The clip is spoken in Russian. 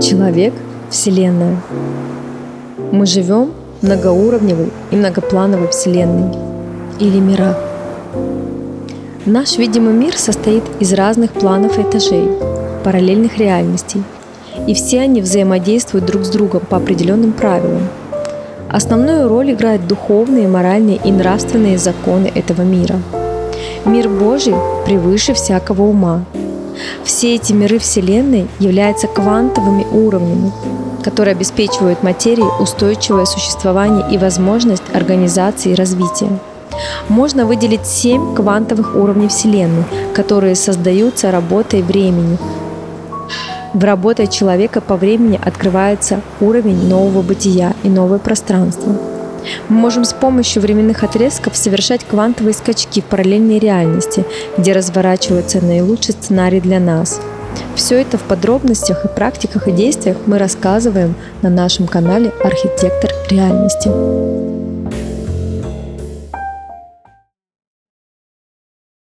Человек – Вселенная. Мы живем в многоуровневой и многоплановой Вселенной или мирах. Наш видимый мир состоит из разных планов и этажей, параллельных реальностей, и все они взаимодействуют друг с другом по определенным правилам. Основную роль играют духовные, моральные и нравственные законы этого мира. Мир Божий превыше всякого ума, все эти миры Вселенной являются квантовыми уровнями, которые обеспечивают материи устойчивое существование и возможность организации и развития. Можно выделить семь квантовых уровней Вселенной, которые создаются работой времени. В работе человека по времени открывается уровень нового бытия и новое пространство – мы можем с помощью временных отрезков совершать квантовые скачки в параллельной реальности, где разворачивается наилучший сценарий для нас. Все это в подробностях и практиках и действиях мы рассказываем на нашем канале «Архитектор реальности».